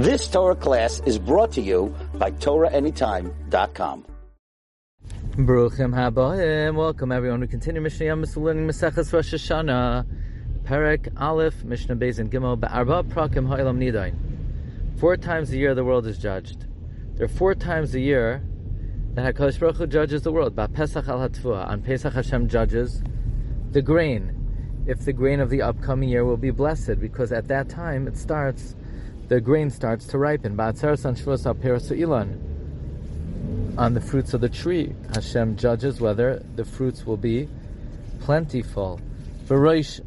This Torah class is brought to you by TorahAnytime.com. Baruchim habayim. Welcome everyone. We continue Mishnah Yom learning Maseches Rosh Hashanah, Perek Aleph, Mishnah Beis and Gimel, Be'arba Prakim Ha'ilam Nidain. Four times a year the world is judged. There are four times a year that HaKadosh Baruch Hu judges the world. Pesach al Hatfua. On Pesach Hashem judges the grain. If the grain of the upcoming year will be blessed, because at that time it starts, the grain starts to ripen. On the fruits of the tree. Hashem judges whether the fruits will be plentiful. Rosh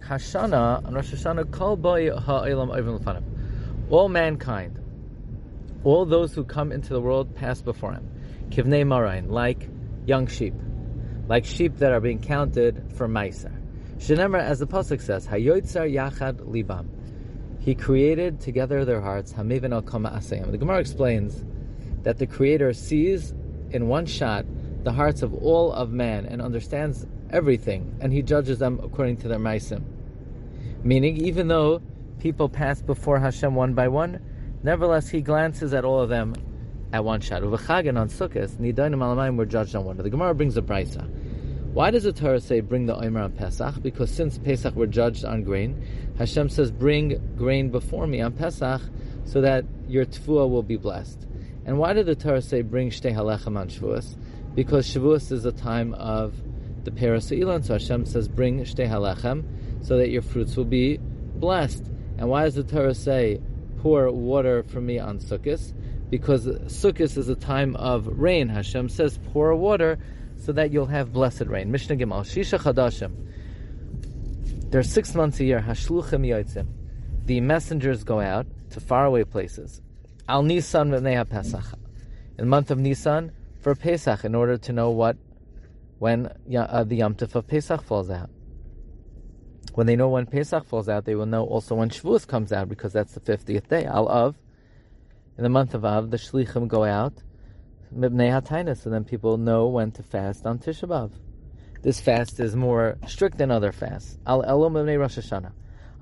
Hashana, on Rosh Hashanah, Kol Ha'elam All mankind, all those who come into the world pass before him. Kivnei Marain, like young sheep, like sheep that are being counted for Maisa. Shenemar, as the Pasuk says, Hayotzar Yachad Libam. He created together their hearts. Hamivin al Asayim. The Gemara explains that the Creator sees in one shot the hearts of all of man and understands everything, and He judges them according to their maisim. Meaning, even though people pass before Hashem one by one, nevertheless He glances at all of them at one shot. On Sukkot, Nidanim Alamayim were judged on one. The Gemara brings a brisa. Why does the Torah say bring the Omer on Pesach? Because since Pesach were judged on grain, Hashem says bring grain before me on Pesach so that your tefua will be blessed. And why did the Torah say bring shtei halechem on Shavuos? Because Shavuos is a time of the Paras Ilan, so Hashem says bring shtei halechem so that your fruits will be blessed. And why does the Torah say pour water for me on Sukkot? Because Sukkot is a time of rain. Hashem says pour water so that you'll have blessed rain. Mishnah Gimel, Shisha Chadashim. There are six months a year, Hashluchim Yotzim. The messengers go out to faraway places. Al Nisan v'nei Pesach. In the month of Nisan for Pesach, in order to know what when uh, the Yom Tov of Pesach falls out. When they know when Pesach falls out, they will know also when Shavuos comes out because that's the fiftieth day. Al Av. In the month of Av, the Shlichim go out, Mibnei Hatainis, so then people know when to fast on Tisha B'av. This fast is more strict than other fasts. Al Elul Mibnei Rosh Hashanah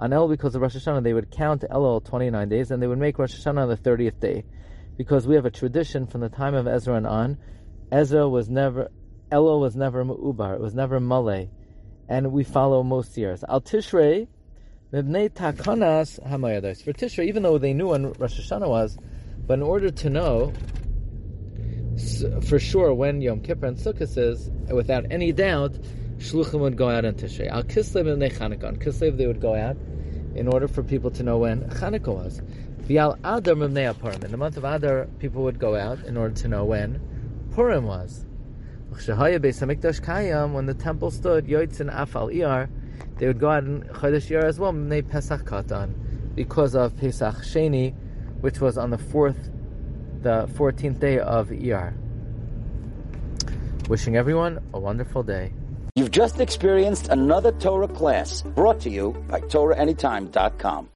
on El because of Rosh Hashanah, they would count Elul 29 days and they would make Rosh Hashanah on the 30th day. Because we have a tradition from the time of Ezra and on, Ezra was never, Elul was never Mu'ubar, it was never Malay. And we follow most years. Al Tishrei, Mibnei Takanas Hamayados. For Tishrei, even though they knew when Rosh Hashanah was, but in order to know for sure when Yom Kippur and Sukkot is, without any doubt, Shluchim would go out on Tishrei. Al Kislev and Chanukah. On Kislev they would go out in order for people to know when Chanukah was. Vial Adar Mimnei Purim. In the month of Adar, people would go out in order to know when Purim was. When the temple stood, Yoitzin Afal Iyar, they would go out in Chodesh Iyar as well, Mimnei Pesach Katan, because of Pesach Sheni, which was on the fourth, the 14th day of Iyar. Wishing everyone a wonderful day. You've just experienced another Torah class brought to you by TorahAnytime.com.